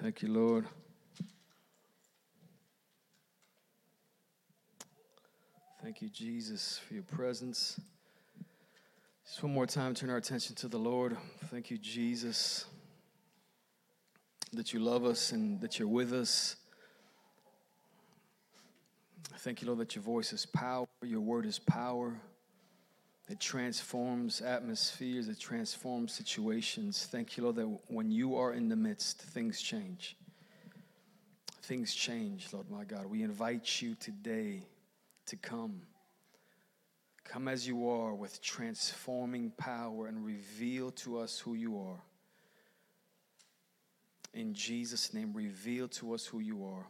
Thank you, Lord. Thank you, Jesus, for your presence. Just one more time, turn our attention to the Lord. Thank you, Jesus, that you love us and that you're with us. Thank you, Lord, that your voice is power, your word is power. It transforms atmospheres, it transforms situations. Thank you, Lord, that when you are in the midst, things change. Things change, Lord my God. We invite you today to come. Come as you are with transforming power and reveal to us who you are. In Jesus' name, reveal to us who you are.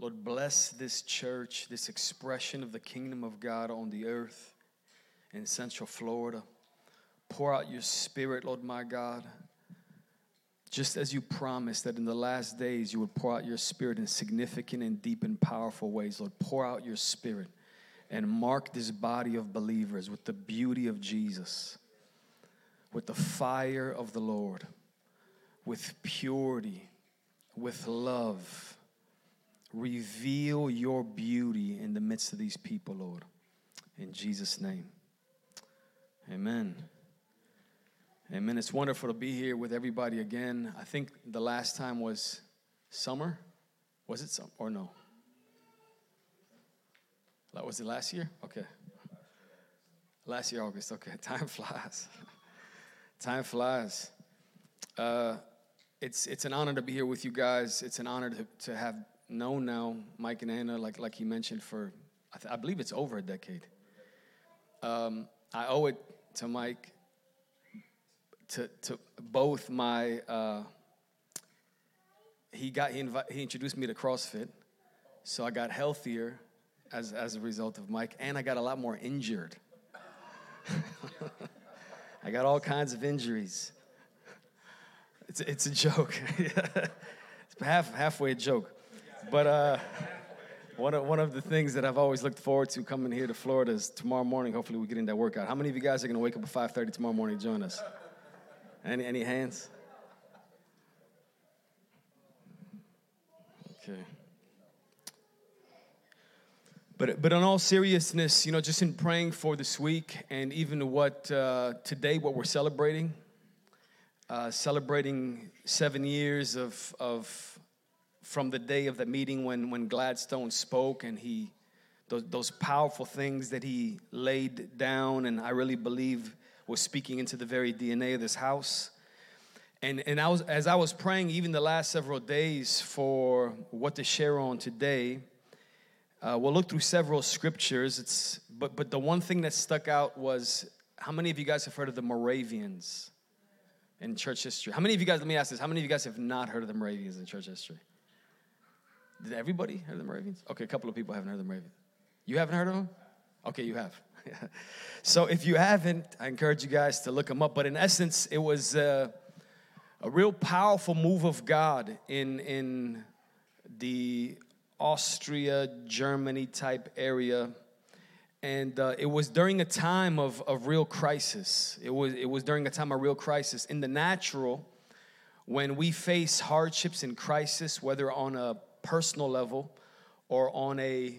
Lord, bless this church, this expression of the kingdom of God on the earth in Central Florida. Pour out your spirit, Lord my God. Just as you promised that in the last days you would pour out your spirit in significant and deep and powerful ways, Lord, pour out your spirit and mark this body of believers with the beauty of Jesus, with the fire of the Lord, with purity, with love. Reveal your beauty in the midst of these people, Lord. In Jesus' name. Amen. Amen. It's wonderful to be here with everybody again. I think the last time was summer. Was it summer or no? That was it last year? Okay. Last year, August. Okay. Time flies. Time flies. Uh, it's it's an honor to be here with you guys. It's an honor to, to have known now Mike and Anna, like like he mentioned, for I, th- I believe it's over a decade. Um, I owe it to Mike, to to both my. Uh, he got he, invi- he introduced me to CrossFit, so I got healthier as as a result of Mike, and I got a lot more injured. I got all kinds of injuries. It's it's a joke. it's half halfway a joke, but uh, one of one of the things that I've always looked forward to coming here to Florida is tomorrow morning. Hopefully, we get in that workout. How many of you guys are going to wake up at five thirty tomorrow morning to join us? Any any hands? Okay. But, but in all seriousness, you know, just in praying for this week and even what uh, today, what we're celebrating, uh, celebrating seven years of, of from the day of the meeting when, when Gladstone spoke and he, those, those powerful things that he laid down, and I really believe was speaking into the very DNA of this house. And, and I was, as I was praying, even the last several days, for what to share on today, uh, we'll look through several scriptures. It's, but, but the one thing that stuck out was how many of you guys have heard of the Moravians in church history? How many of you guys, let me ask this, how many of you guys have not heard of the Moravians in church history? Did everybody heard of the Moravians? Okay, a couple of people haven't heard the Moravians. You haven't heard of them? Okay, you have. so if you haven't, I encourage you guys to look them up. But in essence, it was. Uh, a real powerful move of God in, in the Austria, Germany type area. And uh, it was during a time of, of real crisis. It was, it was during a time of real crisis. In the natural, when we face hardships and crisis, whether on a personal level or on a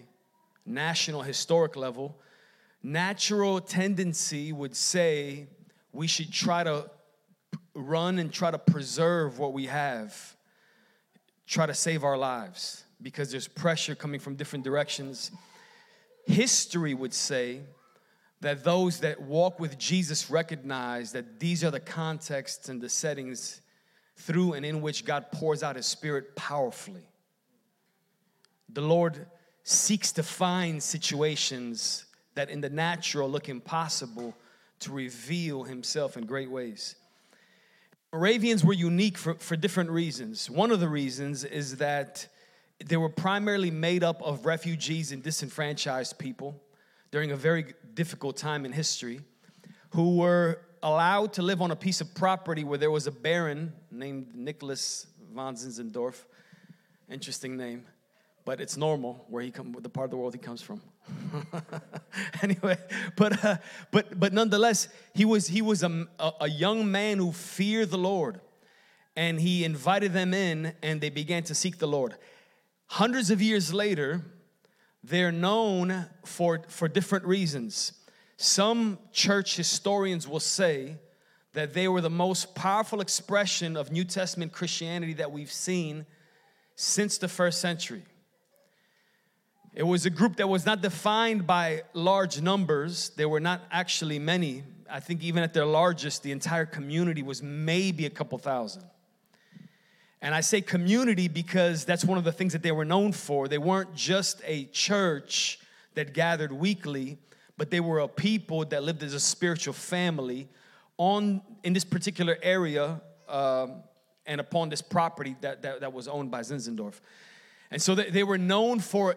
national historic level, natural tendency would say we should try to run and try to preserve what we have, try to save our lives because there's pressure coming from different directions. History would say that those that walk with Jesus recognize that these are the contexts and the settings through and in which God pours out His Spirit powerfully. The Lord seeks to find situations that in the natural look impossible to reveal Himself in great ways. Moravians were unique for, for different reasons. One of the reasons is that they were primarily made up of refugees and disenfranchised people during a very difficult time in history who were allowed to live on a piece of property where there was a baron named Nicholas von Zinzendorf. Interesting name, but it's normal where he come, the part of the world he comes from. anyway, but uh, but but nonetheless, he was he was a, a young man who feared the Lord, and he invited them in, and they began to seek the Lord. Hundreds of years later, they're known for, for different reasons. Some church historians will say that they were the most powerful expression of New Testament Christianity that we've seen since the first century. It was a group that was not defined by large numbers, there were not actually many. I think even at their largest, the entire community was maybe a couple thousand. And I say community because that's one of the things that they were known for. They weren't just a church that gathered weekly, but they were a people that lived as a spiritual family on in this particular area um, and upon this property that, that, that, was owned by Zinzendorf. And so they, they were known for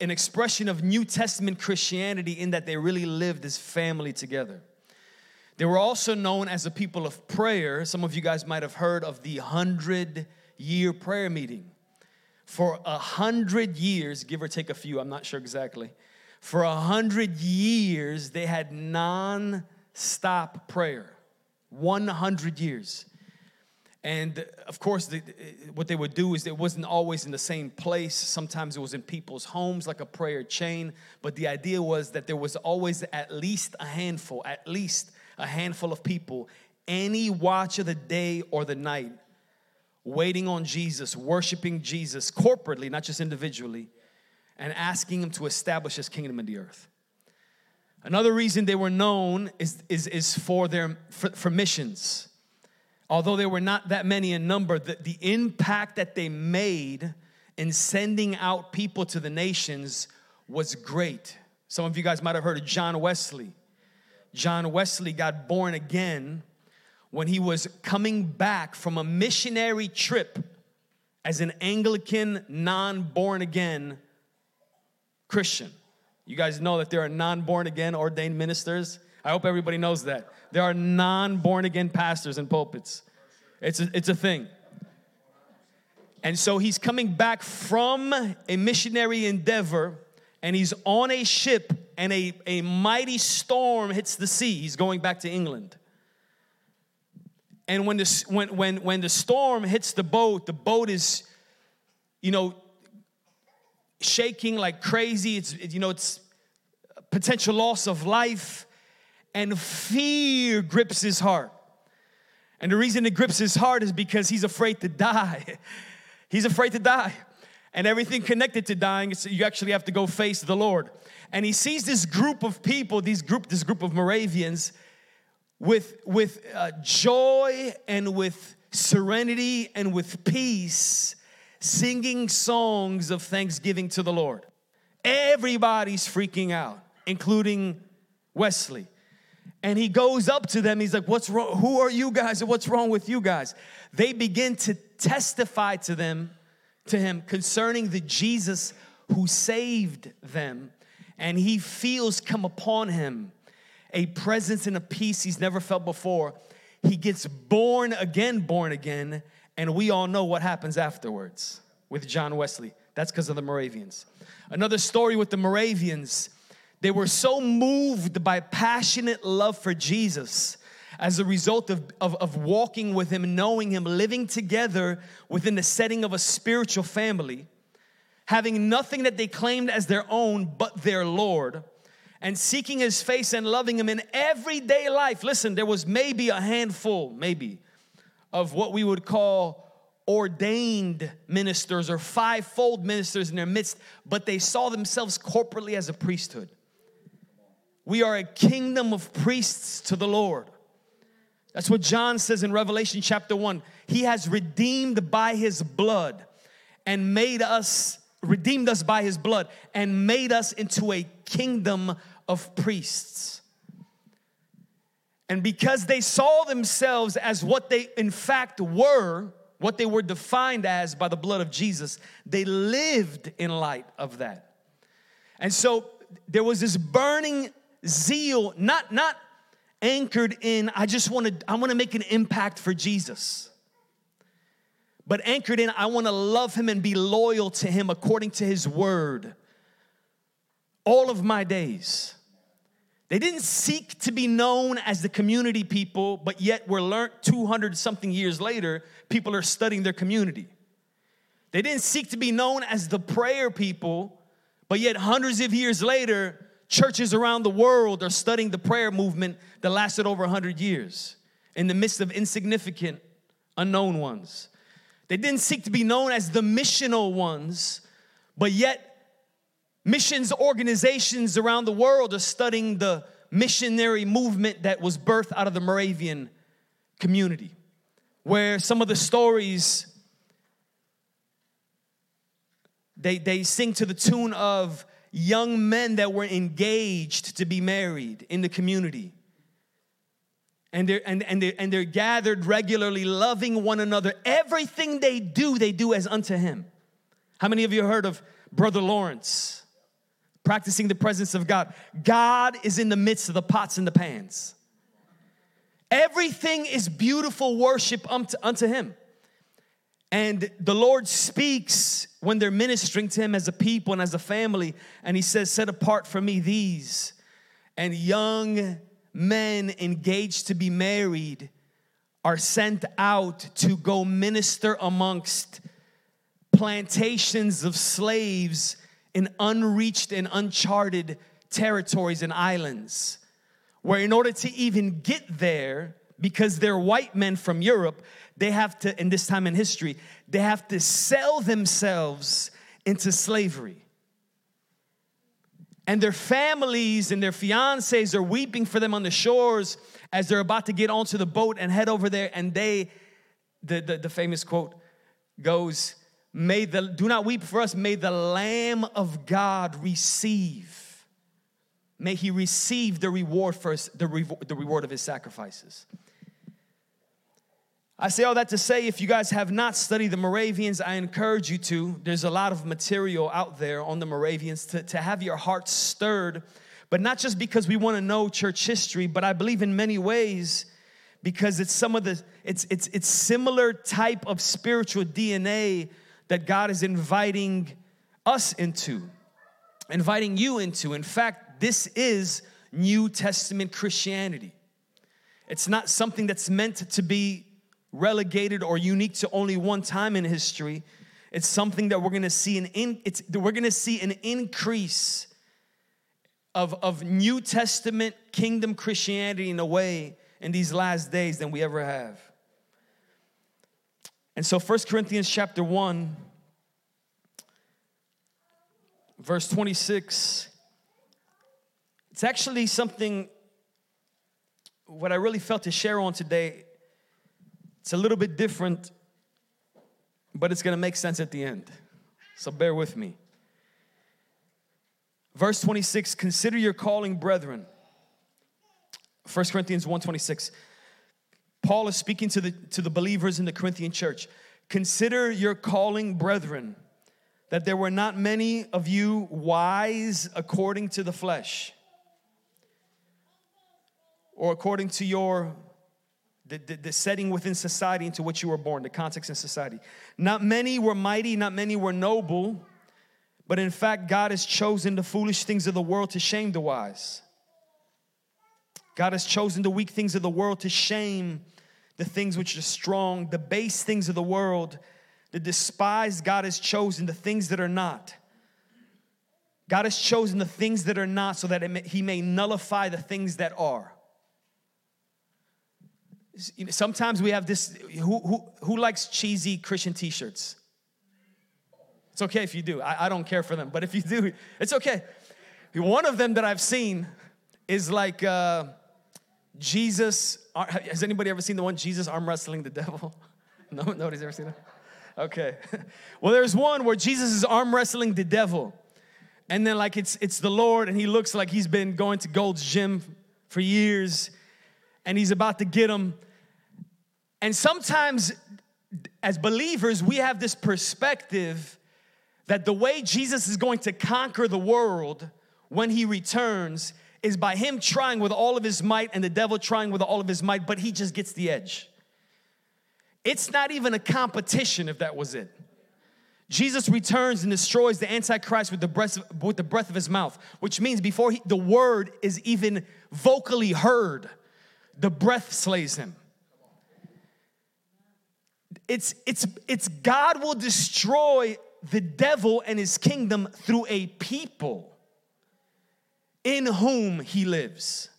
an expression of New Testament Christianity in that they really lived as family together. They were also known as a people of prayer. Some of you guys might have heard of the hundred year prayer meeting. For a hundred years, give or take a few, I'm not sure exactly. For a hundred years, they had non stop prayer 100 years. And of course, the, what they would do is it wasn't always in the same place. Sometimes it was in people's homes, like a prayer chain. But the idea was that there was always at least a handful, at least a handful of people, any watch of the day or the night, waiting on Jesus, worshiping Jesus corporately, not just individually, and asking Him to establish His kingdom in the earth. Another reason they were known is, is, is for their for, for missions. Although there were not that many in number, the, the impact that they made in sending out people to the nations was great. Some of you guys might have heard of John Wesley. John Wesley got born again when he was coming back from a missionary trip as an Anglican, non born again Christian. You guys know that there are non born again ordained ministers. I hope everybody knows that. There are non born again pastors in pulpits. It's a, it's a thing. And so he's coming back from a missionary endeavor and he's on a ship and a, a mighty storm hits the sea. He's going back to England. And when the, when, when, when the storm hits the boat, the boat is, you know, shaking like crazy. It's, you know, it's potential loss of life, and fear grips his heart. And the reason it grips his heart is because he's afraid to die. he's afraid to die. And everything connected to dying, is you actually have to go face the Lord. And he sees this group of people, these group, this group of Moravians, with, with uh, joy and with serenity and with peace, singing songs of thanksgiving to the Lord. Everybody's freaking out, including Wesley. And he goes up to them. He's like, What's wrong? Who are you guys? And what's wrong with you guys? They begin to testify to them, to him concerning the Jesus who saved them. And he feels come upon him a presence and a peace he's never felt before. He gets born again, born again, and we all know what happens afterwards with John Wesley. That's because of the Moravians. Another story with the Moravians, they were so moved by passionate love for Jesus as a result of, of, of, walking with him, knowing him, living together within the setting of a spiritual family, having nothing that they claimed as their own but their Lord, and seeking his face and loving him in everyday life. Listen, there was maybe a handful, maybe, of what we would call ordained ministers or fivefold ministers in their midst, but they saw themselves corporately as a priesthood. We are a kingdom of priests to the Lord. That's what John says in Revelation chapter 1. He has redeemed by his blood and made us, redeemed us by his blood and made us into a kingdom of priests. And because they saw themselves as what they in fact were, what they were defined as by the blood of Jesus, they lived in light of that. And so there was this burning zeal, not, not anchored in, I just want to, I want to make an impact for Jesus. But anchored in, I want to love him and be loyal to him according to his word all of my days. They didn't seek to be known as the community people, but yet we're learned 200 something years later, people are studying their community. They didn't seek to be known as the prayer people, but yet hundreds of years later, churches around the world are studying the prayer movement that lasted over 100 years in the midst of insignificant, unknown ones. They didn't seek to be known as the missional ones, but yet missions organizations around the world are studying the missionary movement that was birthed out of the Moravian community, where some of the stories they, they sing to the tune of young men that were engaged to be married in the community and they're, and, and, they're, and they're gathered regularly, loving one another. Everything they do, they do as unto Him. How many of you heard of Brother Lawrence practicing the presence of God? God is in the midst of the pots and the pans. Everything is beautiful worship unto, unto Him. And the Lord speaks when they're ministering to Him as a people and as a family, and He says, Set apart for me these. And young men engaged to be married are sent out to go minister amongst plantations of slaves in unreached and uncharted territories and islands. Where, in order to even get there, because they're white men from Europe, they have to, in this time in history, they have to sell themselves into slavery. And their families and their fiancés are weeping for them on the shores as they're about to get onto the boat and head over there. And they the, the, the famous quote goes may the do not weep for us. May the lamb of god receive. May he receive the reward for the, re, the reward of his sacrifices I say all that to say if you guys have not studied the Moravians, I encourage you to. There's a lot of material out there on the Moravians to, to have your heart stirred, but not just because we want to know church history, but I believe in many ways because it's some of the it's it's it's similar type of spiritual DNA that God is inviting us into, inviting you into. In fact, this is New Testament Christianity. It's not something that's meant to be relegated or unique to only one time in history. It's something that we're gonna see an in, it's, we're gonna see an increase of, of New Testament kingdom Christianity in a way in these last days than we ever have. And so First Corinthians chapter 1, verse 26, it's actually something what I really felt to share on today it's a little bit different, but it's going to make sense at the end. So bear with me. Verse 26 Consider your calling, brethren. 1 Corinthians 1:26. Paul is speaking to the, to the believers in the Corinthian church. Consider your calling, brethren, that there were not many of you wise according to the flesh or according to your the, the, the, setting within society into which you were born, the context in society. Not many were mighty, not many were noble, but in fact, God has chosen the foolish things of the world to shame the wise. God has chosen the weak things of the world to shame the things which are strong, the base things of the world, the despised. God has chosen the things that are not. God has chosen the things that are not so that may, He may nullify the things that are sometimes we have this who, who, who likes cheesy Christian t shirts? It's okay if you do. I, I don't care for them, but if you do, it's okay. One of them that I've seen is like uh, Jesus. Has anybody ever seen the one Jesus arm wrestling the devil? No, nobody's ever seen it. Okay. Well, there's one where Jesus is arm wrestling the devil, and then like it's it's the Lord, and he looks like he's been going to Gold's Gym for years, and he's about to get him, and sometimes, as believers, we have this perspective that the way Jesus is going to conquer the world when he returns is by him trying with all of his might and the devil trying with all of his might, but he just gets the edge. It's not even a competition if that was it. Jesus returns and destroys the Antichrist with the breath of, with the breath of his mouth, which means before he, the word is even vocally heard, the breath slays him. It's, it's, it's God will destroy the devil and his kingdom through a people in whom he lives.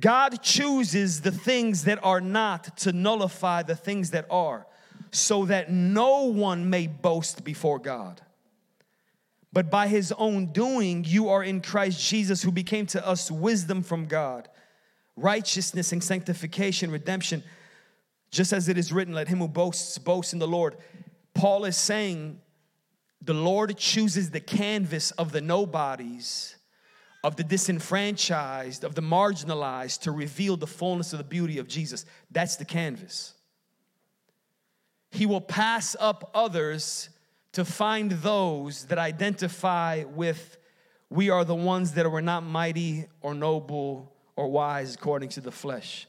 God chooses the things that are not to nullify the things that are, so that no one may boast before God. But by his own doing, you are in Christ Jesus, who became to us wisdom from God, righteousness and sanctification, redemption. Just as it is written, let him who boasts boast in the Lord. Paul is saying the Lord chooses the canvas of the nobodies, of the disenfranchised, of the marginalized to reveal the fullness of the beauty of Jesus. That's the canvas. He will pass up others to find those that identify with we are the ones that were not mighty or noble or wise according to the flesh.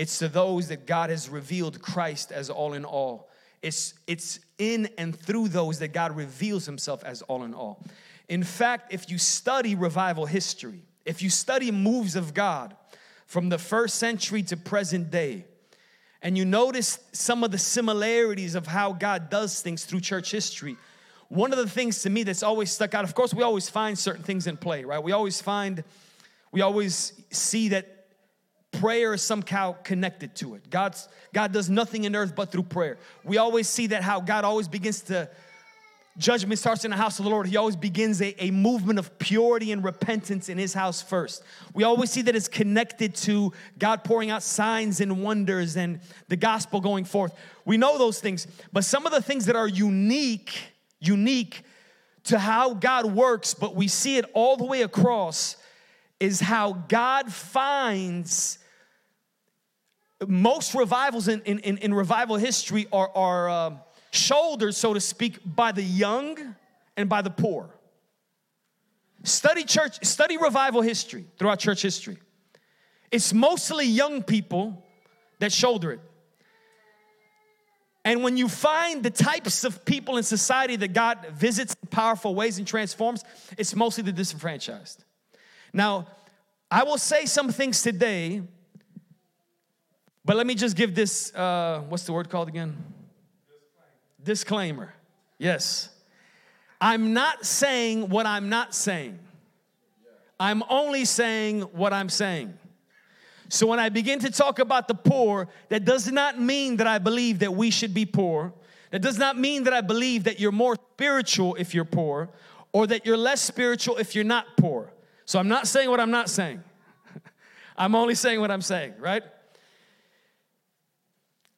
It's to those that God has revealed Christ as all in all. It's, it's in and through those that God reveals himself as all in all. In fact, if you study revival history, if you study moves of God from the first century to present day, and you notice some of the similarities of how God does things through church history, one of the things to me that's always stuck out, of course, we always find certain things in play, right? We always find, we always see that prayer is somehow connected to it. God's, God does nothing in earth but through prayer. We always see that how God always begins to, judgment starts in the house of the Lord. He always begins a, a movement of purity and repentance in his house first. We always see that it's connected to God pouring out signs and wonders and the gospel going forth. We know those things, but some of the things that are unique, unique to how God works, but we see it all the way across, is how God finds most revivals in, in, in revival history are, are uh, shouldered, so to speak, by the young and by the poor. Study church, study revival history throughout church history. It's mostly young people that shoulder it. And when you find the types of people in society that God visits in powerful ways and transforms, it's mostly the disenfranchised. Now, I will say some things today but let me just give this uh, what's the word called again? Disclaimer. Disclaimer. Yes. I'm not saying what I'm not saying. I'm only saying what I'm saying. So when I begin to talk about the poor, that does not mean that I believe that we should be poor. That does not mean that I believe that you're more spiritual if you're poor or that you're less spiritual if you're not poor. So I'm not saying what I'm not saying. I'm only saying what I'm saying, right?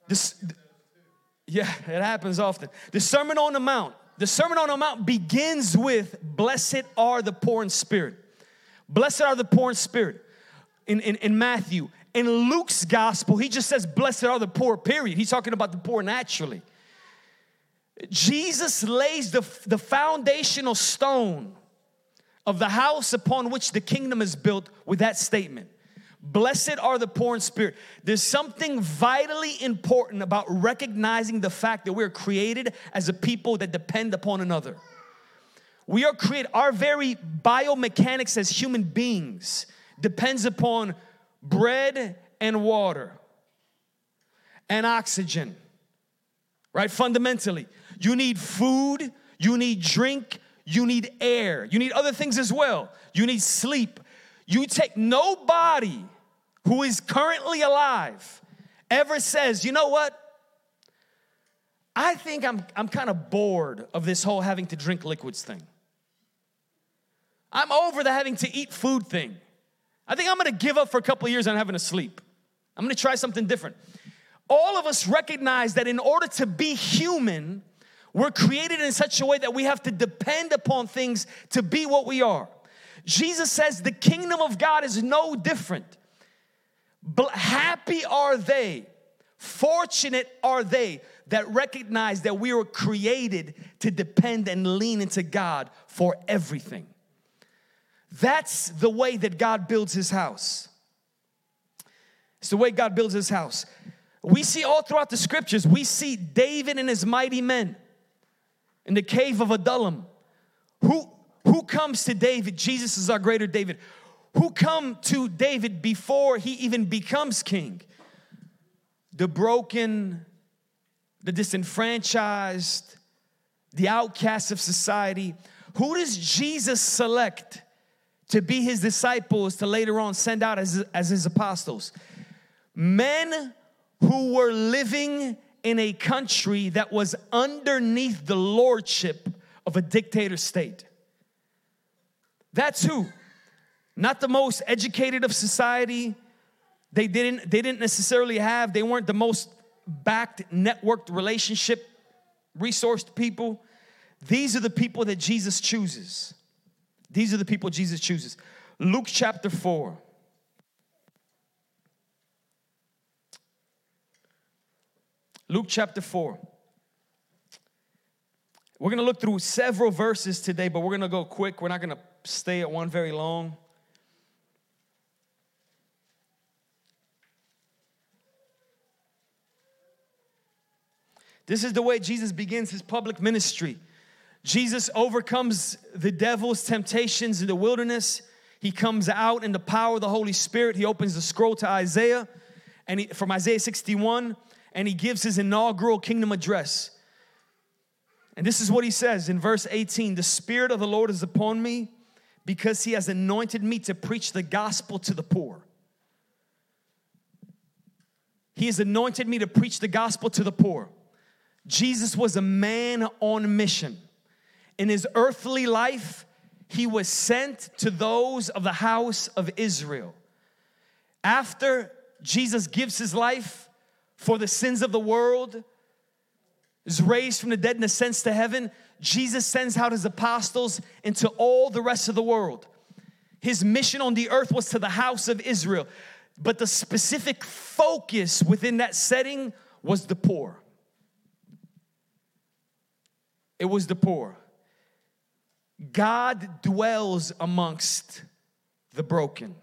This, yeah, it happens often. The Sermon on the Mount. The Sermon on the Mount begins with Blessed are the poor in spirit. Blessed are the poor in spirit in, in, in Matthew. In Luke's gospel, he just says, Blessed are the poor, period. He's talking about the poor naturally. Jesus lays the, the foundational stone of the house upon which the kingdom is built with that statement. Blessed are the poor in spirit. There's something vitally important about recognizing the fact that we're created as a people that depend upon another. We are created, our very biomechanics as human beings depends upon bread and water and oxygen, right? Fundamentally, you need food, you need drink, you need air, you need other things as well. You need sleep. You take nobody who is currently alive ever says, you know what? I think I'm, I'm kind of bored of this whole having to drink liquids thing. I'm over the having to eat food thing. I think I'm gonna give up for a couple years on having to sleep. I'm gonna try something different. All of us recognize that in order to be human, we're created in such a way that we have to depend upon things to be what we are. Jesus says the kingdom of God is no different. Happy are they, fortunate are they that recognize that we were created to depend and lean into God for everything. That's the way that God builds his house. It's the way God builds his house. We see all throughout the scriptures, we see David and his mighty men in the cave of Adullam. Who, who comes to David? Jesus is our greater David. Who come to David before he even becomes king? The broken, the disenfranchised, the outcasts of society. Who does Jesus select to be his disciples to later on send out as, as his apostles? Men who were living in a country that was underneath the lordship of a dictator state. That's who. Not the most educated of society. They didn't, they didn't necessarily have, they weren't the most backed, networked relationship, resourced people. These are the people that Jesus chooses. These are the people Jesus chooses. Luke chapter 4. Luke chapter 4. We're going to look through several verses today, but we're going to go quick. We're not going to stay at one very long. This is the way Jesus begins his public ministry. Jesus overcomes the devil's temptations in the wilderness. He comes out in the power of the Holy Spirit. He opens the scroll to Isaiah and he, from Isaiah 61 and he gives his inaugural kingdom address. And this is what he says in verse 18 The Spirit of the Lord is upon me because he has anointed me to preach the gospel to the poor. He has anointed me to preach the gospel to the poor. Jesus was a man on mission. In his earthly life, he was sent to those of the house of Israel. After Jesus gives his life, for the sins of the world, is raised from the dead and ascends to heaven, Jesus sends out his apostles into all the rest of the world. His mission on the earth was to the house of Israel, but the specific focus within that setting was the poor. It was the poor. God dwells amongst the broken.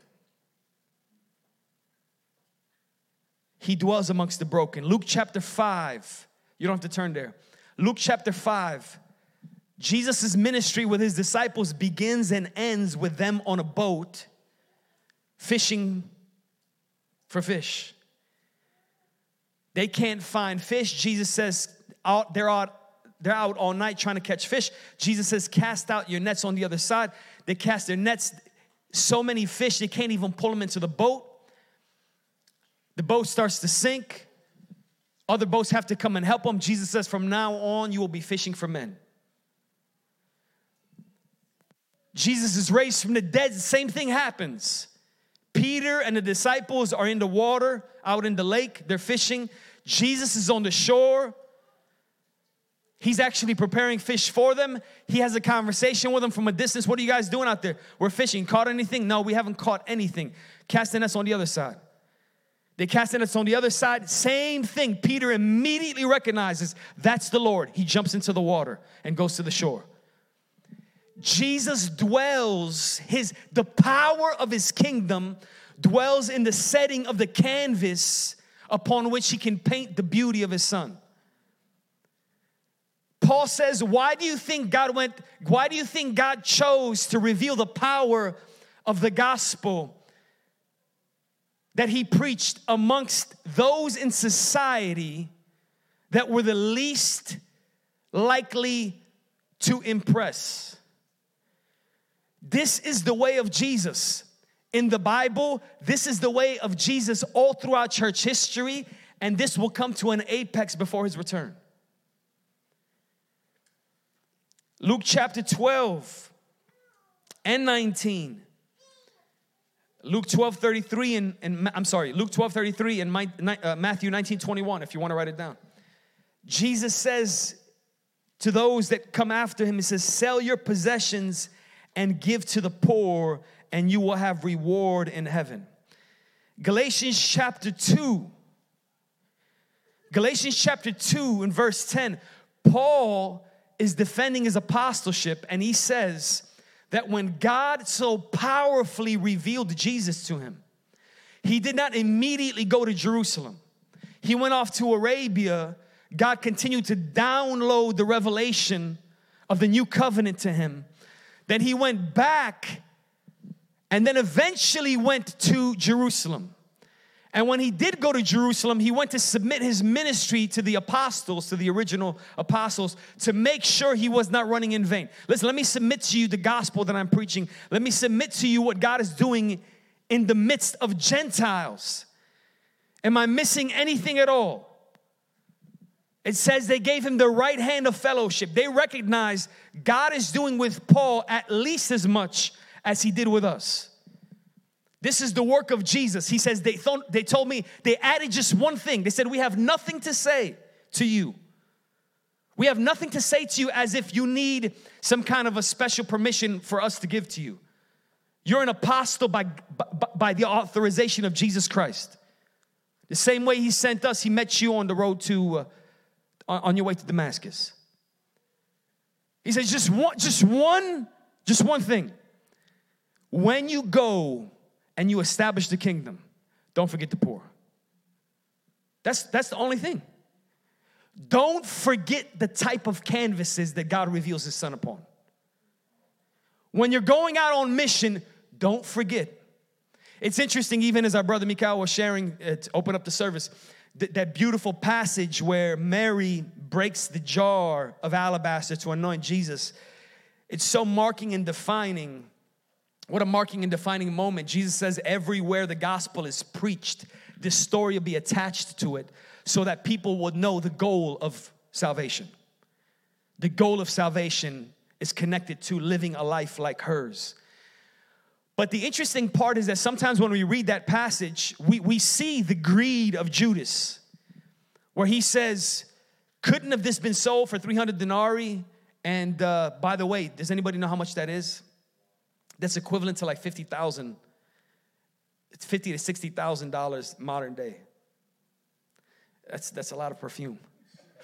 He dwells amongst the broken. Luke chapter 5. You don't have to turn there. Luke chapter 5. Jesus' ministry with his disciples begins and ends with them on a boat fishing for fish. They can't find fish. Jesus says, out, they're, out, they're out all night trying to catch fish. Jesus says, Cast out your nets on the other side. They cast their nets, so many fish, they can't even pull them into the boat. The boat starts to sink. Other boats have to come and help them. Jesus says, From now on, you will be fishing for men. Jesus is raised from the dead. Same thing happens. Peter and the disciples are in the water, out in the lake. They're fishing. Jesus is on the shore. He's actually preparing fish for them. He has a conversation with them from a distance. What are you guys doing out there? We're fishing. Caught anything? No, we haven't caught anything. Cast the nets on the other side. They cast nets on the other side. Same thing. Peter immediately recognizes that's the Lord. He jumps into the water and goes to the shore. Jesus dwells, his the power of his kingdom dwells in the setting of the canvas upon which he can paint the beauty of his son. Paul says, Why do you think God went, why do you think God chose to reveal the power of the gospel that he preached amongst those in society that were the least likely to impress. This is the way of Jesus. In the Bible, this is the way of Jesus all throughout church history, and this will come to an apex before his return. Luke chapter 12 and 19 Luke 12 33 and, and I'm sorry, Luke 12 33 and my, uh, Matthew 19 21, if you want to write it down. Jesus says to those that come after him, He says, Sell your possessions and give to the poor, and you will have reward in heaven. Galatians chapter 2. Galatians chapter 2 and verse 10, Paul is defending his apostleship and he says, that when God so powerfully revealed Jesus to him, he did not immediately go to Jerusalem. He went off to Arabia. God continued to download the revelation of the new covenant to him. Then he went back and then eventually went to Jerusalem. And when he did go to Jerusalem, he went to submit his ministry to the apostles, to the original apostles, to make sure he was not running in vain. Listen, let me submit to you the gospel that I'm preaching. Let me submit to you what God is doing in the midst of Gentiles. Am I missing anything at all? It says they gave him the right hand of fellowship. They recognize God is doing with Paul at least as much as he did with us. This is the work of Jesus. He says, they, th- they told me, they added just one thing. They said, We have nothing to say to you. We have nothing to say to you as if you need some kind of a special permission for us to give to you. You're an apostle by, by, by the authorization of Jesus Christ. The same way He sent us, He met you on the road to, uh, on your way to Damascus. He says, just one, just one, just one thing. When you go and you establish the kingdom, don't forget the poor. That's, that's the only thing. Don't forget the type of canvases that God reveals His Son upon. When you're going out on mission, don't forget. It's interesting, even as our brother Mikhail was sharing, uh, to open up the service, th- that beautiful passage where Mary breaks the jar of alabaster to anoint Jesus. It's so marking and defining what a marking and defining moment. Jesus says, everywhere the gospel is preached, this story will be attached to it so that people will know the goal of salvation. The goal of salvation is connected to living a life like hers. But the interesting part is that sometimes when we read that passage, we, we see the greed of Judas, where he says, Couldn't have this been sold for 300 denarii? And uh, by the way, does anybody know how much that is? That's equivalent to like 50,000. It's 50 to 60,000 dollars modern day. That's that's a lot of perfume.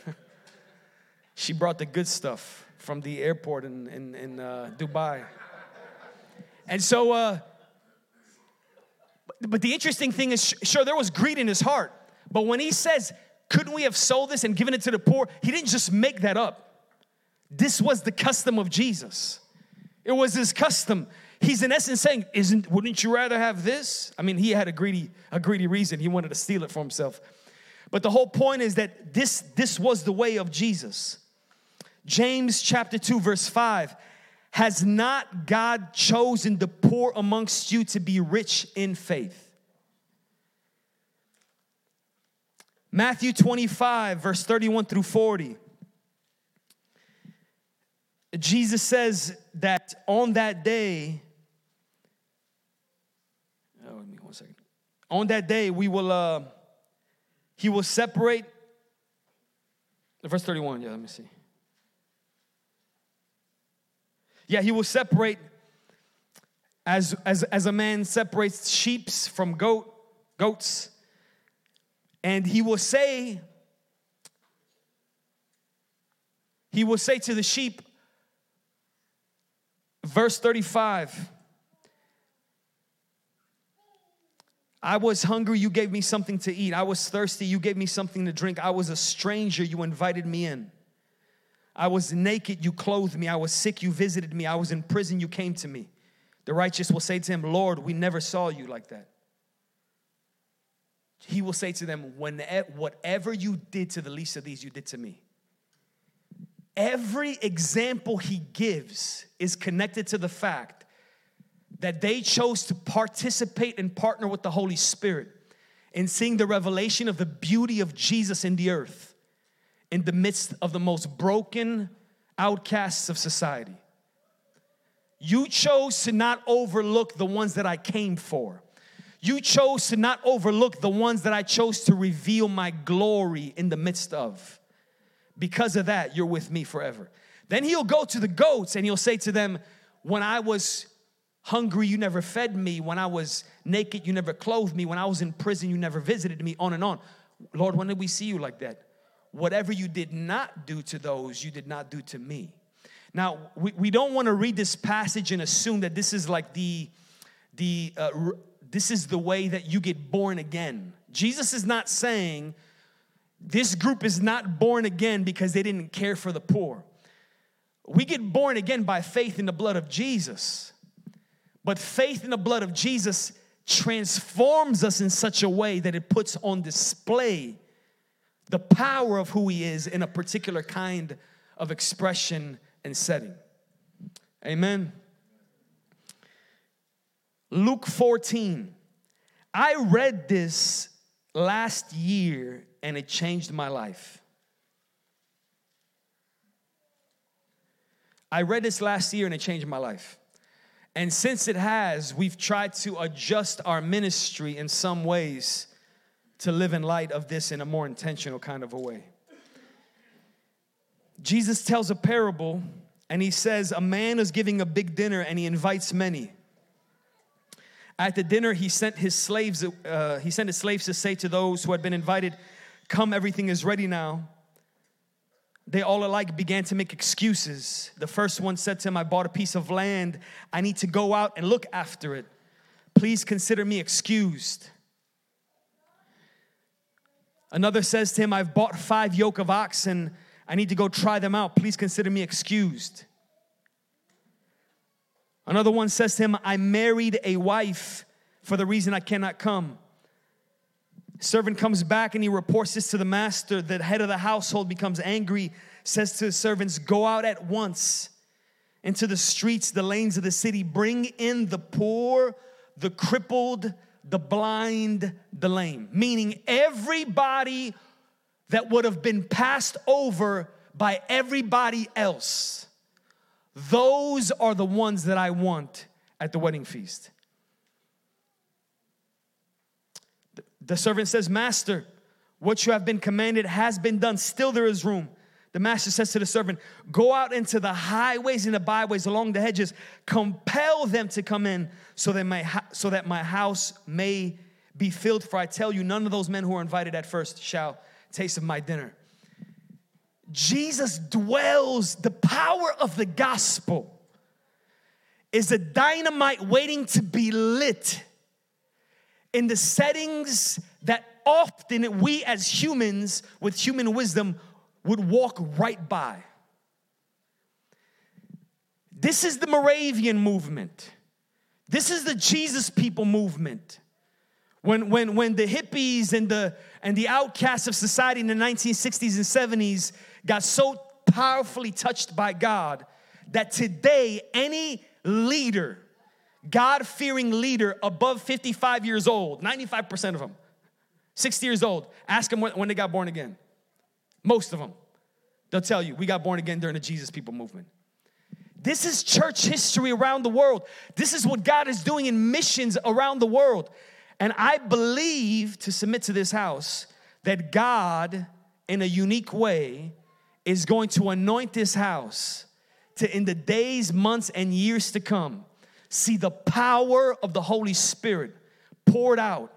she brought the good stuff from the airport in in, in uh, Dubai. And so, uh, but the interesting thing is, sure, there was greed in his heart. But when he says, couldn't we have sold this and given it to the poor? He didn't just make that up. This was the custom of Jesus. It was his custom he's in essence saying, Isn't wouldn't you rather have this? I mean, he had a greedy, a greedy reason. He wanted to steal it for himself. But the whole point is that this, this was the way of Jesus. James chapter 2, verse 5. Has not God chosen the poor amongst you to be rich in faith? Matthew 25, verse 31 through 40. Jesus says that on that day, on that day we will uh he will separate. Verse 31 yeah let me see. Yeah he will separate as as as a man separates sheeps from goat goats. And he will say he will say to the sheep verse 35 I was hungry, you gave me something to eat. I was thirsty, you gave me something to drink. I was a stranger, you invited me in. I was naked, you clothed me. I was sick, you visited me. I was in prison, you came to me. The righteous will say to him, Lord, we never saw you like that. He will say to them, Whatever you did to the least of these, you did to me. Every example he gives is connected to the fact that they chose to participate and partner with the Holy Spirit in seeing the revelation of the beauty of Jesus in the earth in the midst of the most broken outcasts of society. You chose to not overlook the ones that I came for. You chose to not overlook the ones that I chose to reveal my glory in the midst of. Because of that, you're with me forever. Then he'll go to the goats and he'll say to them, When I was hungry, you never fed me. When I was naked, you never clothed me. When I was in prison, you never visited me, on and on. Lord, when did we see you like that? Whatever you did not do to those, you did not do to me. Now, we, we don't want to read this passage and assume that this is like the, the uh, this is the way that you get born again. Jesus is not saying This group is not born again because they didn't care for the poor. We get born again by faith in the blood of Jesus. But faith in the blood of Jesus transforms us in such a way that it puts on display the power of who He is in a particular kind of expression and setting. Amen. Luke 14. I read this last year and it changed my life. I read this last year and it changed my life. And since it has, we've tried to adjust our ministry in some ways to live in light of this in a more intentional kind of a way. Jesus tells a parable and he says, A man is giving a big dinner and he invites many. At the dinner, he sent his slaves, uh, he sent his slaves to say to those who had been invited, Come, everything is ready now. They all alike began to make excuses. The first one said to him, I bought a piece of land. I need to go out and look after it. Please consider me excused. Another says to him, I've bought five yoke of oxen. I need to go try them out. Please consider me excused. Another one says to him, I married a wife for the reason I cannot come. Servant comes back and he reports this to the master. The head of the household becomes angry, says to his servants, Go out at once into the streets, the lanes of the city, bring in the poor, the crippled, the blind, the lame. Meaning everybody that would have been passed over by everybody else. Those are the ones that I want at the wedding feast. The servant says, Master, what you have been commanded has been done. Still there is room. The master says to the servant, Go out into the highways and the byways along the hedges, compel them to come in so that my, so that my house may be filled. For I tell you, none of those men who are invited at first shall taste of my dinner. Jesus dwells, the power of the gospel is a dynamite waiting to be lit in the settings that often we as humans with human wisdom would walk right by. This is the Moravian movement. This is the Jesus people movement. When, when, when the hippies and the, and the outcasts of society in the 1960s and 70s got so powerfully touched by God that today any leader God fearing leader above 55 years old, 95% of them, 60 years old, ask them when they got born again. Most of them. They'll tell you, we got born again during the Jesus people movement. This is church history around the world. This is what God is doing in missions around the world. And I believe to submit to this house that God, in a unique way, is going to anoint this house to, in the days, months, and years to come, see the power of the Holy Spirit poured out,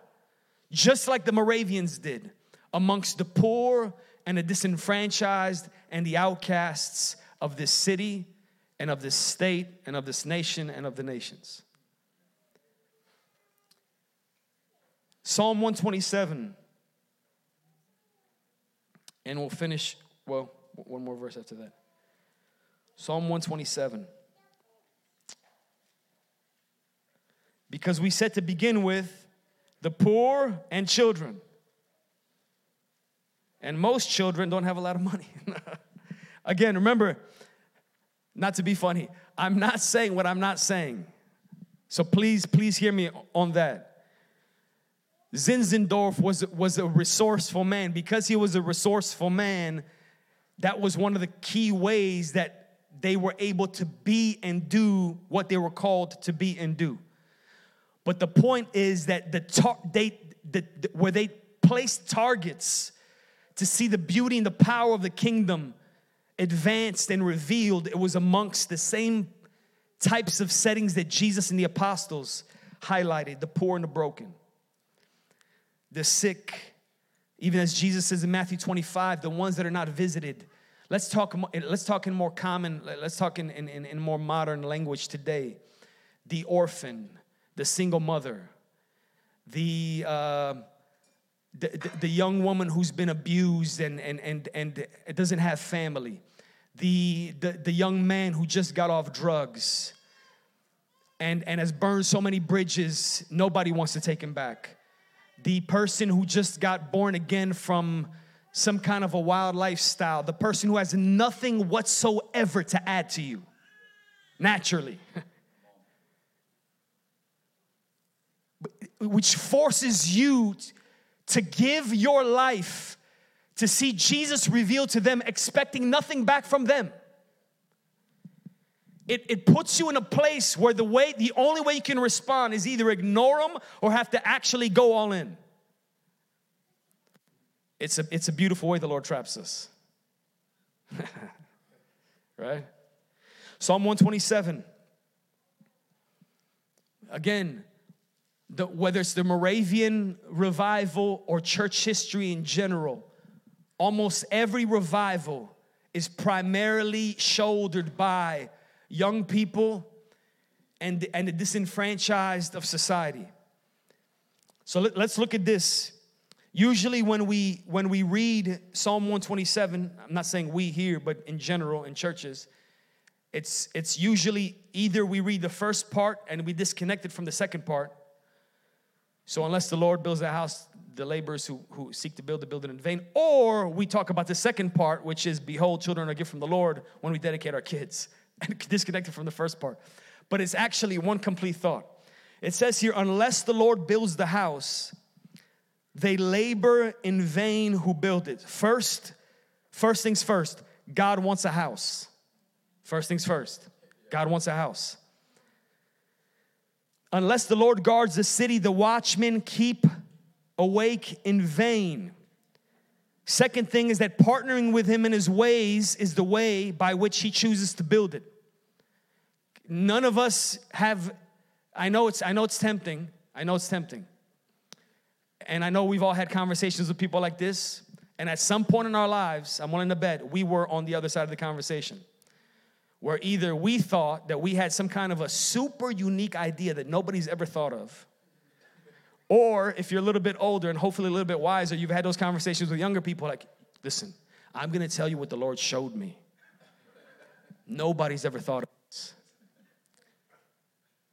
just like the Moravians did, amongst the poor and the disenfranchised and the outcasts of this city and of this state and of this nation and of the nations. Psalm 127. And we'll finish, well, one more verse after that. Psalm 127. Because we said to begin with the poor and children. And most children don't have a lot of money. Again, remember, not to be funny, I'm not saying what I'm not saying. So please, please hear me on that. Zinzendorf was, was a resourceful man. Because he was a resourceful man, that was one of the key ways that they were able to be and do what they were called to be and do. But the point is that the tar- they the, the, where they placed targets to see the beauty and the power of the kingdom advanced and revealed, it was amongst the same types of settings that Jesus and the apostles highlighted the poor and the broken, the sick, even as Jesus says in Matthew 25, the ones that are not visited. Let's talk, eh, let's talk in more common, let's talk in, in, in more modern language today. The orphan, the single mother, the, uh, the, the, the young woman who's been abused and, and, and, and doesn't have family, the, the, the young man who just got off drugs and, and has burned so many bridges, nobody wants to take him back. The person who just got born again from some kind of a wild lifestyle, the person who has nothing whatsoever to add to you naturally. Which forces you to give your life to see Jesus revealed to them, expecting nothing back from them. It, it puts you in a place where the way the only way you can respond is either ignore them or have to actually go all in. It's a, it's a beautiful way the Lord traps us. right? Psalm 127. Again, the, whether it's the Moravian revival or church history in general, almost every revival is primarily shouldered by young people and, and the disenfranchised of society. So let, us look at this. Usually when we when we read Psalm 127, I'm not saying we here, but in general in churches, it's it's usually either we read the first part and we disconnect it from the second part, so unless the Lord builds a house, the laborers who, who seek to build the building in vain, or we talk about the second part, which is, behold, children are a gift from the Lord when we dedicate our kids, and disconnected from the first part. But it's actually one complete thought. It says here, unless the Lord builds the house, they labor in vain who build it. First, first things first, God wants a house. First things first, God wants a house. Unless the Lord guards the city, the watchmen keep awake in vain. Second thing is that partnering with him in his ways is the way by which he chooses to build it. None of us have I know it's I know it's tempting. I know it's tempting. And I know we've all had conversations with people like this, and at some point in our lives, I'm willing to bet we were on the other side of the conversation where either we thought that we had some kind of a super unique idea that nobody's ever thought of, or if you're a little bit older and hopefully a little bit wiser, you've had those conversations with younger people like, listen, I'm gonna tell you what the Lord showed me. Nobody's ever thought of this.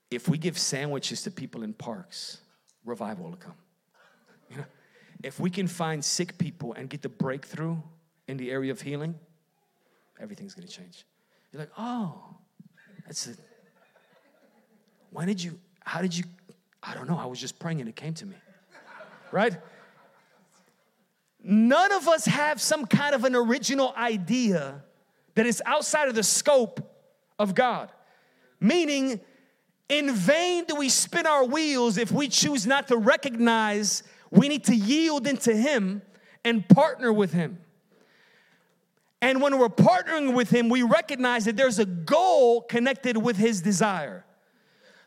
If we give sandwiches to people in parks, revival will come. You know, if we can find sick people and get the breakthrough in the area of healing, everything's gonna change. You're like, oh, that's it. Why did you, how did you, I don't know, I was just praying and it came to me. Right? None of us have some kind of an original idea that is outside of the scope of God. Meaning, in vain do we spin our wheels if we choose not to recognize we need to yield into Him and partner with Him. And when we're partnering with Him, we recognize that there's a goal connected with His desire.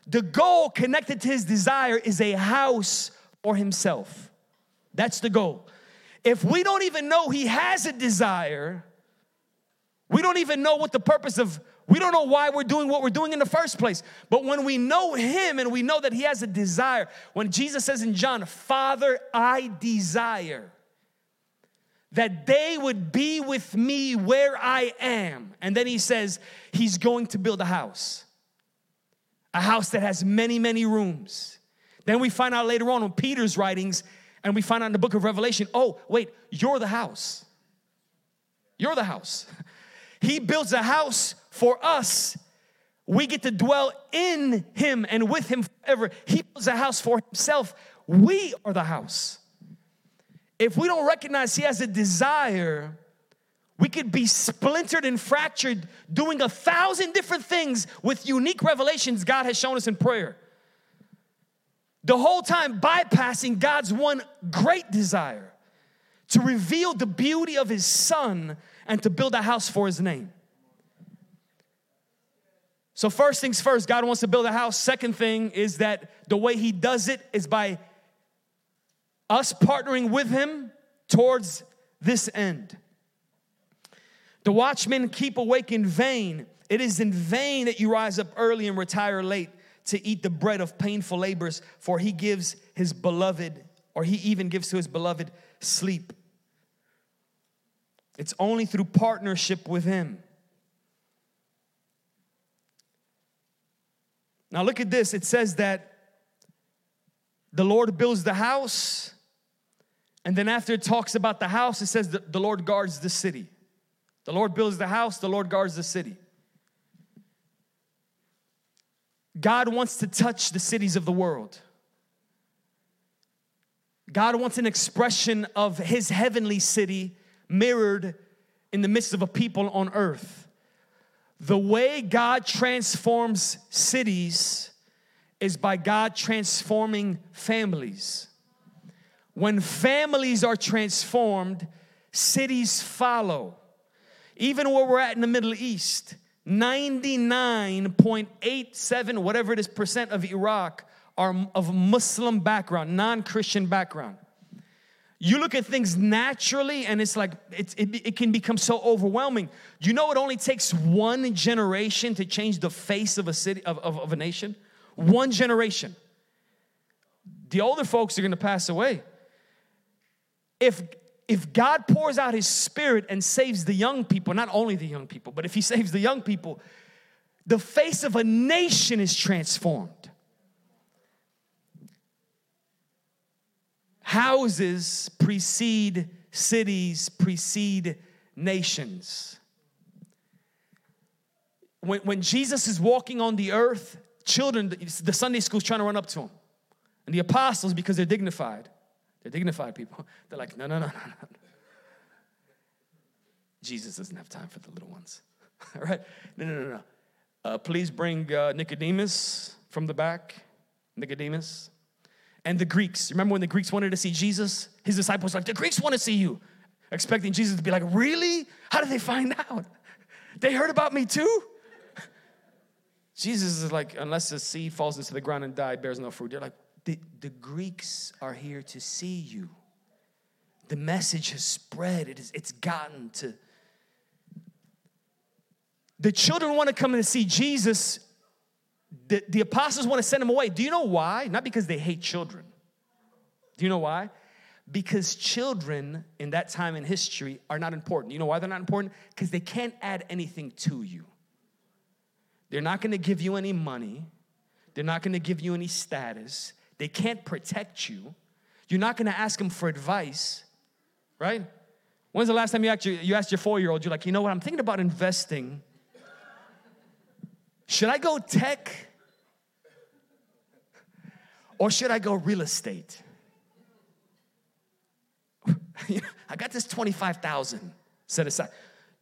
The goal connected to His desire is a house for Himself. That's the goal. If we don't even know He has a desire, we don't even know what the purpose of, we don't know why we're doing what we're doing in the first place. But when we know Him and we know that He has a desire, when Jesus says in John, Father, I desire that they would be with me where I am. And then he says, He's going to build a house, a house that has many, many rooms. Then we find out later on in Peter's writings, and we find out in the book of Revelation oh, wait, you're the house. You're the house. He builds a house for us. We get to dwell in Him and with Him forever. He builds a house for Himself. We are the house if we don't recognize He has a desire, we could be splintered and fractured doing a thousand different things with unique revelations God has shown us in prayer. The whole time bypassing God's one great desire to reveal the beauty of His Son and to build a house for His name. So, first things first, God wants to build a house. Second thing is that the way He does it is by us partnering with him towards this end. The watchmen keep awake in vain. It is in vain that you rise up early and retire late to eat the bread of painful labors, for he gives his beloved or he even gives to his beloved sleep. It's only through partnership with him. Now, look at this. It says that the Lord builds the house, and then after it talks about the house, it says the Lord guards the city. The Lord builds the house, the Lord guards the city. God wants to touch the cities of the world. God wants an expression of his heavenly city mirrored in the midst of a people on earth. The way God transforms cities is by God transforming families. When families are transformed, cities follow. Even where we're at in the Middle East, 99.87, whatever it is, percent of Iraq are of Muslim background, non Christian background. You look at things naturally and it's like it, it, it, can become so overwhelming. You know, it only takes one generation to change the face of a city, of, of, of a nation. One generation. The older folks are gonna pass away. If if God pours out his spirit and saves the young people, not only the young people, but if he saves the young people, the face of a nation is transformed. Houses precede cities, precede nations. When, when Jesus is walking on the earth, children, the Sunday school's trying to run up to him. And the apostles, because they're dignified, they're dignified people, they're like, no, no, no, no, no. Jesus doesn't have time for the little ones. All right? No, no, no, no. Uh, please bring uh, Nicodemus from the back. Nicodemus and the Greeks. Remember when the Greeks wanted to see Jesus? His disciples were like, the Greeks want to see you. Expecting Jesus to be like, really? How did they find out? They heard about me too? Jesus is like, unless the seed falls into the ground and die, bears no fruit. They're like, the, the Greeks are here to see you. The message has spread, it is, it's gotten to. The children want to come and see Jesus the, the apostles want to send them away. Do you know why? Not because they hate children. Do you know why? Because children in that time in history are not important. You know why they're not important? Because they can't add anything to you. They're not gonna give you any money, they're not gonna give you any status, they can't protect you. You're not gonna ask them for advice, right? When's the last time you asked your, you asked your four year old, you're like, you know what, I'm thinking about investing should I go tech or should I go real estate? I got this 25,000 set aside.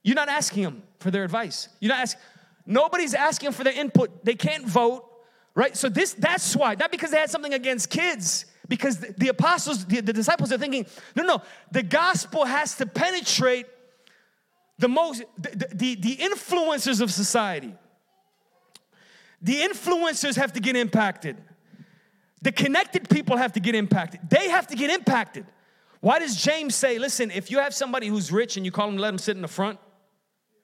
You're not asking them for their advice. You're not asking, nobody's asking for their input. They can't vote, right? So this that's why, not because they had something against kids, because the, the apostles, the, the disciples are thinking, no, no, the gospel has to penetrate the most, the, the, the influencers of society. The influencers have to get impacted. The connected people have to get impacted. They have to get impacted. Why does James say, listen, if you have somebody who's rich and you call them, let them sit in the front,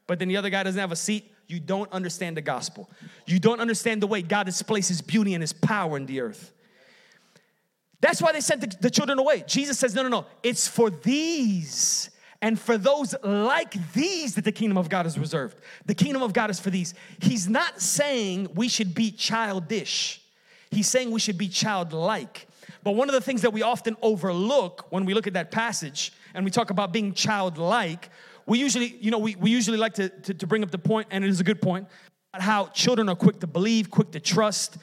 but then the other guy doesn't have a seat, you don't understand the gospel. You don't understand the way God displays his beauty and his power in the earth. That's why they sent the, the children away. Jesus says, no, no, no, it's for these and for those like these that the kingdom of God is reserved. The kingdom of God is for these. He's not saying we should be childish, he's saying we should be childlike. But one of the things that we often overlook when we look at that passage and we talk about being childlike, we usually, you know, we, we usually like to, to, to bring up the point, and it is a good point, about how children are quick to believe, quick to trust,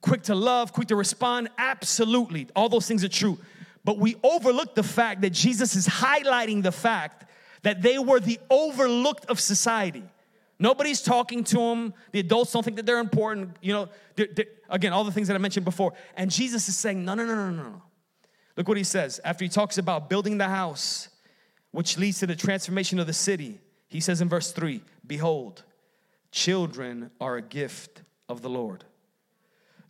quick to love, quick to respond. Absolutely. All those things are true. But we overlook the fact that Jesus is highlighting the fact that they were the overlooked of society. Nobody's talking to them. The adults don't think that they're important. You know, they're, they're, again, all the things that I mentioned before. And Jesus is saying, no, no, no, no, no. Look what he says after he talks about building the house, which leads to the transformation of the city. He says in verse 3 Behold, children are a gift of the Lord.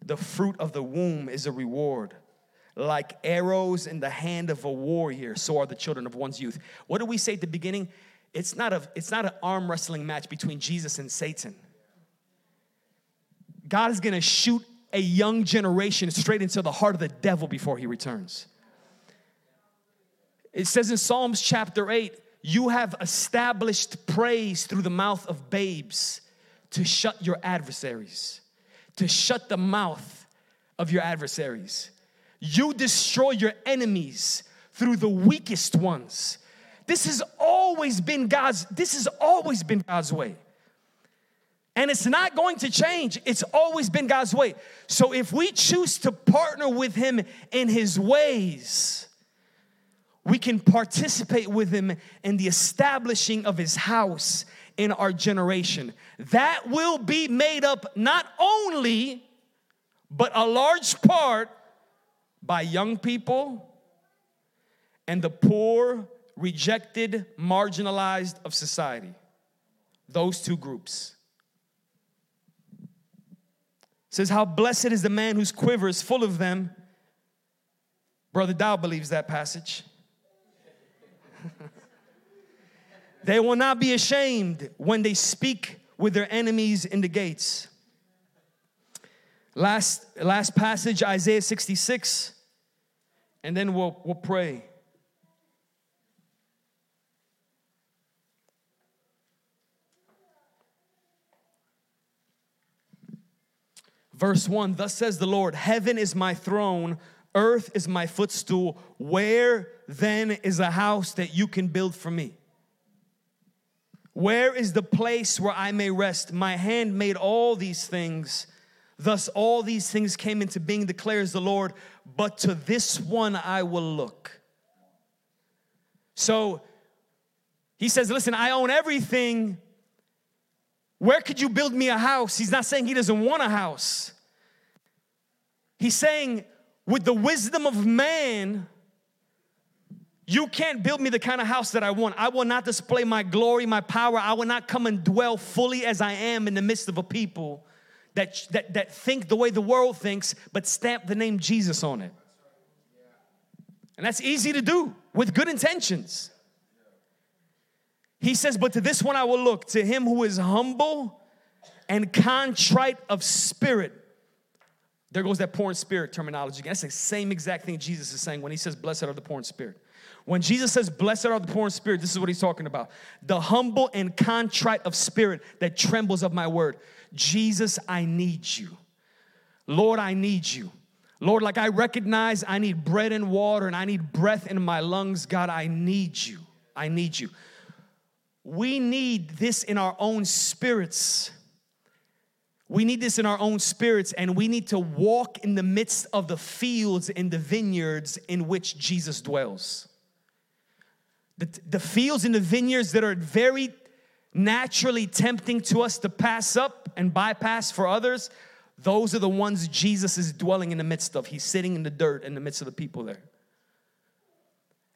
The fruit of the womb is a reward like arrows in the hand of a warrior, so are the children of one's youth. What do we say at the beginning? It's not, a, it's not an arm wrestling match between Jesus and Satan. God is gonna shoot a young generation straight into the heart of the devil before he returns. It says in Psalms chapter 8, you have established praise through the mouth of babes to shut your adversaries, to shut the mouth of your adversaries. You destroy your enemies through the weakest ones. This has always been God's this has always been God's way. And it's not going to change. It's always been God's way. So if we choose to partner with him in his ways, we can participate with him in the establishing of his house in our generation. That will be made up not only, but a large part by young people and the poor, rejected, marginalized of society. Those two groups. It says, How blessed is the man whose quiver is full of them. Brother Dow believes that passage. They will not be ashamed when they speak with their enemies in the gates. Last, last passage, Isaiah 66, and then we'll, we'll pray. Verse 1 Thus says the Lord, Heaven is my throne, earth is my footstool. Where then is a house that you can build for me? Where is the place where I may rest? My hand made all these things. Thus, all these things came into being, declares the Lord. But to this one I will look. So he says, Listen, I own everything. Where could you build me a house? He's not saying he doesn't want a house. He's saying, with the wisdom of man, you can't build me the kind of house that I want. I will not display my glory, my power. I will not come and dwell fully as I am in the midst of a people that, that, that think the way the world thinks, but stamp the name Jesus on it. And that's easy to do with good intentions. He says, But to this one I will look, to him who is humble and contrite of spirit. There goes that poor in spirit terminology again. That's the same exact thing Jesus is saying when he says, Blessed are the poor in spirit. When Jesus says, Blessed are the poor in spirit, this is what he's talking about. The humble and contrite of spirit that trembles of my word. Jesus, I need you. Lord, I need you. Lord, like I recognize I need bread and water and I need breath in my lungs. God, I need you. I need you. We need this in our own spirits. We need this in our own spirits, and we need to walk in the midst of the fields and the vineyards in which Jesus dwells the, the fields and the vineyards that are very naturally tempting to us to pass up and bypass for others, those are the ones Jesus is dwelling in the midst of. He's sitting in the dirt in the midst of the people there.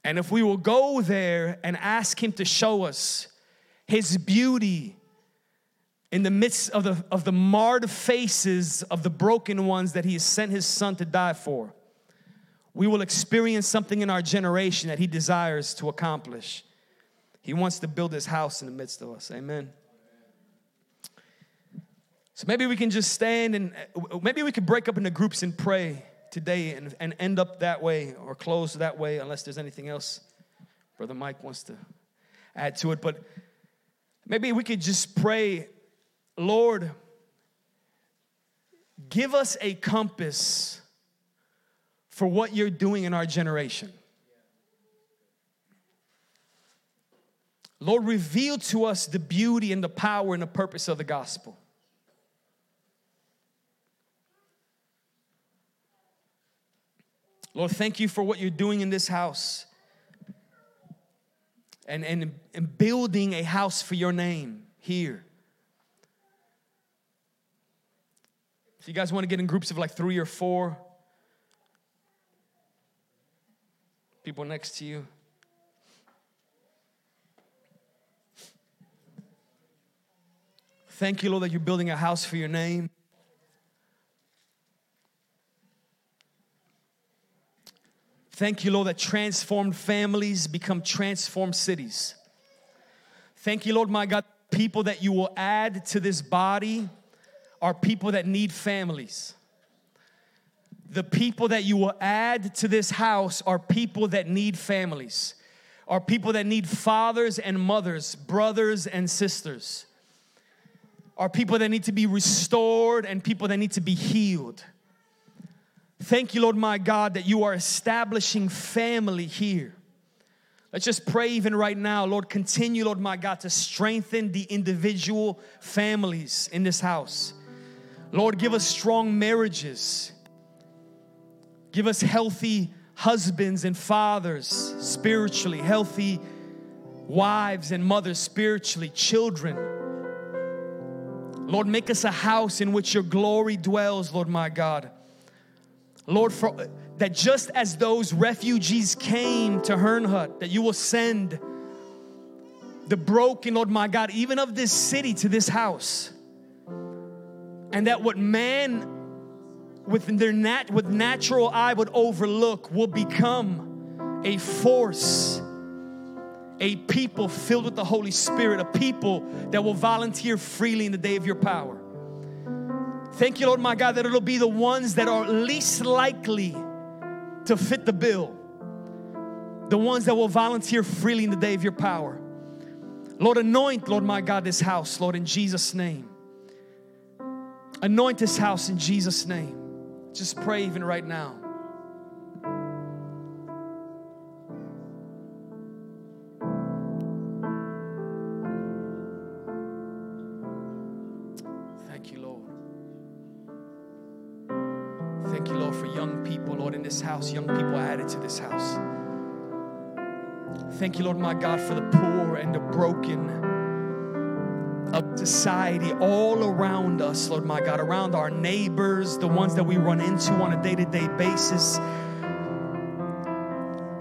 And if we will go there and ask Him to show us His beauty in the midst of the, of the marred faces of the broken ones that He has sent His Son to die for, we will experience something in our generation that He desires to accomplish. He wants to build His house in the midst of us. Amen. So maybe we can just stand and uh, maybe we could break up into groups and pray today and, and end up that way or close that way, unless there's anything else Brother Mike wants to add to it. But maybe we could just pray, Lord, give us a compass for what you're doing in our generation. Lord, reveal to us the beauty and the power and the purpose of the gospel. Lord, thank you for what you're doing in this house and, and, and building a house for your name here. If you guys want to get in groups of like three or four, people next to you. Thank you, Lord, that you're building a house for your name. Thank you, Lord, that transformed families become transformed cities. Thank you, Lord, my God, people that you will add to this body are people that need families the people that you will add to this house are people that need families. are people that need fathers and mothers, brothers and sisters, are people that need to be restored and people that need to be healed. Thank you, Lord my God, that you are establishing family here. Let's just pray even right now, Lord. Continue, Lord my God, to strengthen the individual families in this house. Lord, give us strong marriages. Give us healthy husbands and fathers spiritually, healthy wives and mothers spiritually, children. Lord, make us a house in which your glory dwells, Lord my God. Lord, for that just as those refugees came to Herrnhut, that you will send the broken, Lord my God, even of this city to this house. And that what man with their nat with natural eye would overlook will become a force a people filled with the holy spirit a people that will volunteer freely in the day of your power. Thank you lord my god that it'll be the ones that are least likely to fit the bill. The ones that will volunteer freely in the day of your power. Lord anoint lord my god this house lord in jesus name. Anoint this house in jesus name just pray even right now. Thank you, Lord. Thank you, Lord, for young people, Lord, in this house, young people added to this house. Thank you, Lord, my God, for the poor and the broken of society all around us, Lord my God, around our neighbors, the ones that we run into on a day to day basis.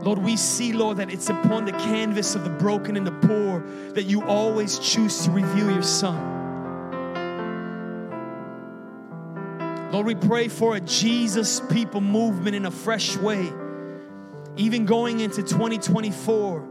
Lord, we see, Lord, that it's upon the canvas of the broken and the poor that you always choose to reveal your Son. Lord, we pray for a Jesus people movement in a fresh way, even going into 2024.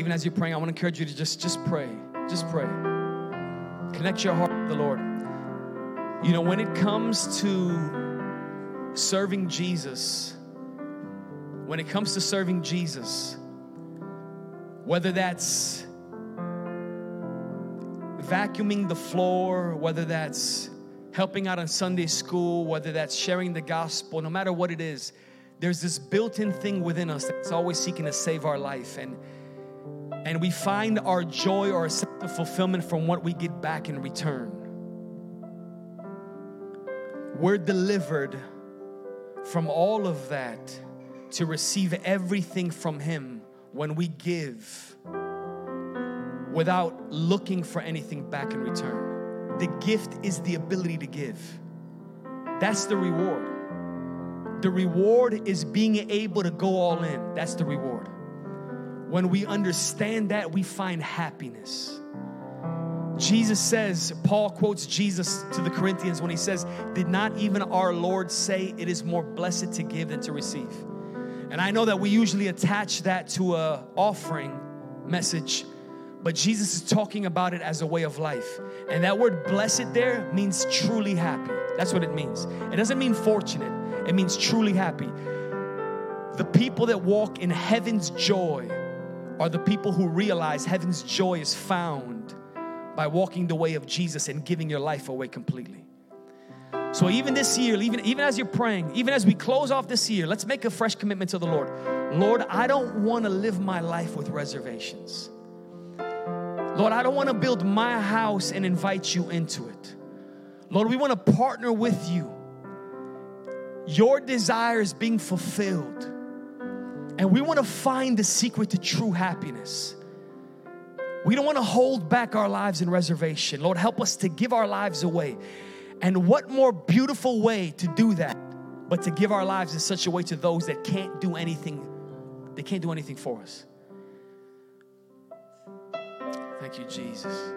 Even as you're praying, I want to encourage you to just, just pray. Just pray. Connect your heart with the Lord. You know, when it comes to serving Jesus, when it comes to serving Jesus, whether that's vacuuming the floor, whether that's helping out on Sunday school, whether that's sharing the gospel, no matter what it is, there's this built-in thing within us that's always seeking to save our life and and we find our joy or a sense of fulfillment from what we get back in return we're delivered from all of that to receive everything from him when we give without looking for anything back in return the gift is the ability to give that's the reward the reward is being able to go all in. That's the reward. When we understand that, we find happiness. Jesus says, Paul quotes Jesus to the Corinthians when he says, Did not even our Lord say it is more blessed to give than to receive? And I know that we usually attach that to a offering message, but Jesus is talking about it as a way of life. And that word blessed there means truly happy. That's what it means. It doesn't mean fortunate. It means truly happy. The people that walk in heaven's joy are the people who realize heaven's joy is found by walking the way of Jesus and giving your life away completely. So even this year, even, even as you're praying, even as we close off this year, let's make a fresh commitment to the Lord. Lord, I don't want to live my life with reservations. Lord, I don't want to build my house and invite you into it. Lord, we want to partner with you your desire is being fulfilled. And we want to find the secret to true happiness. We don't want to hold back our lives in reservation. Lord, help us to give our lives away. And what more beautiful way to do that but to give our lives in such a way to those that can't do anything, they can't do anything for us. Thank you, Jesus.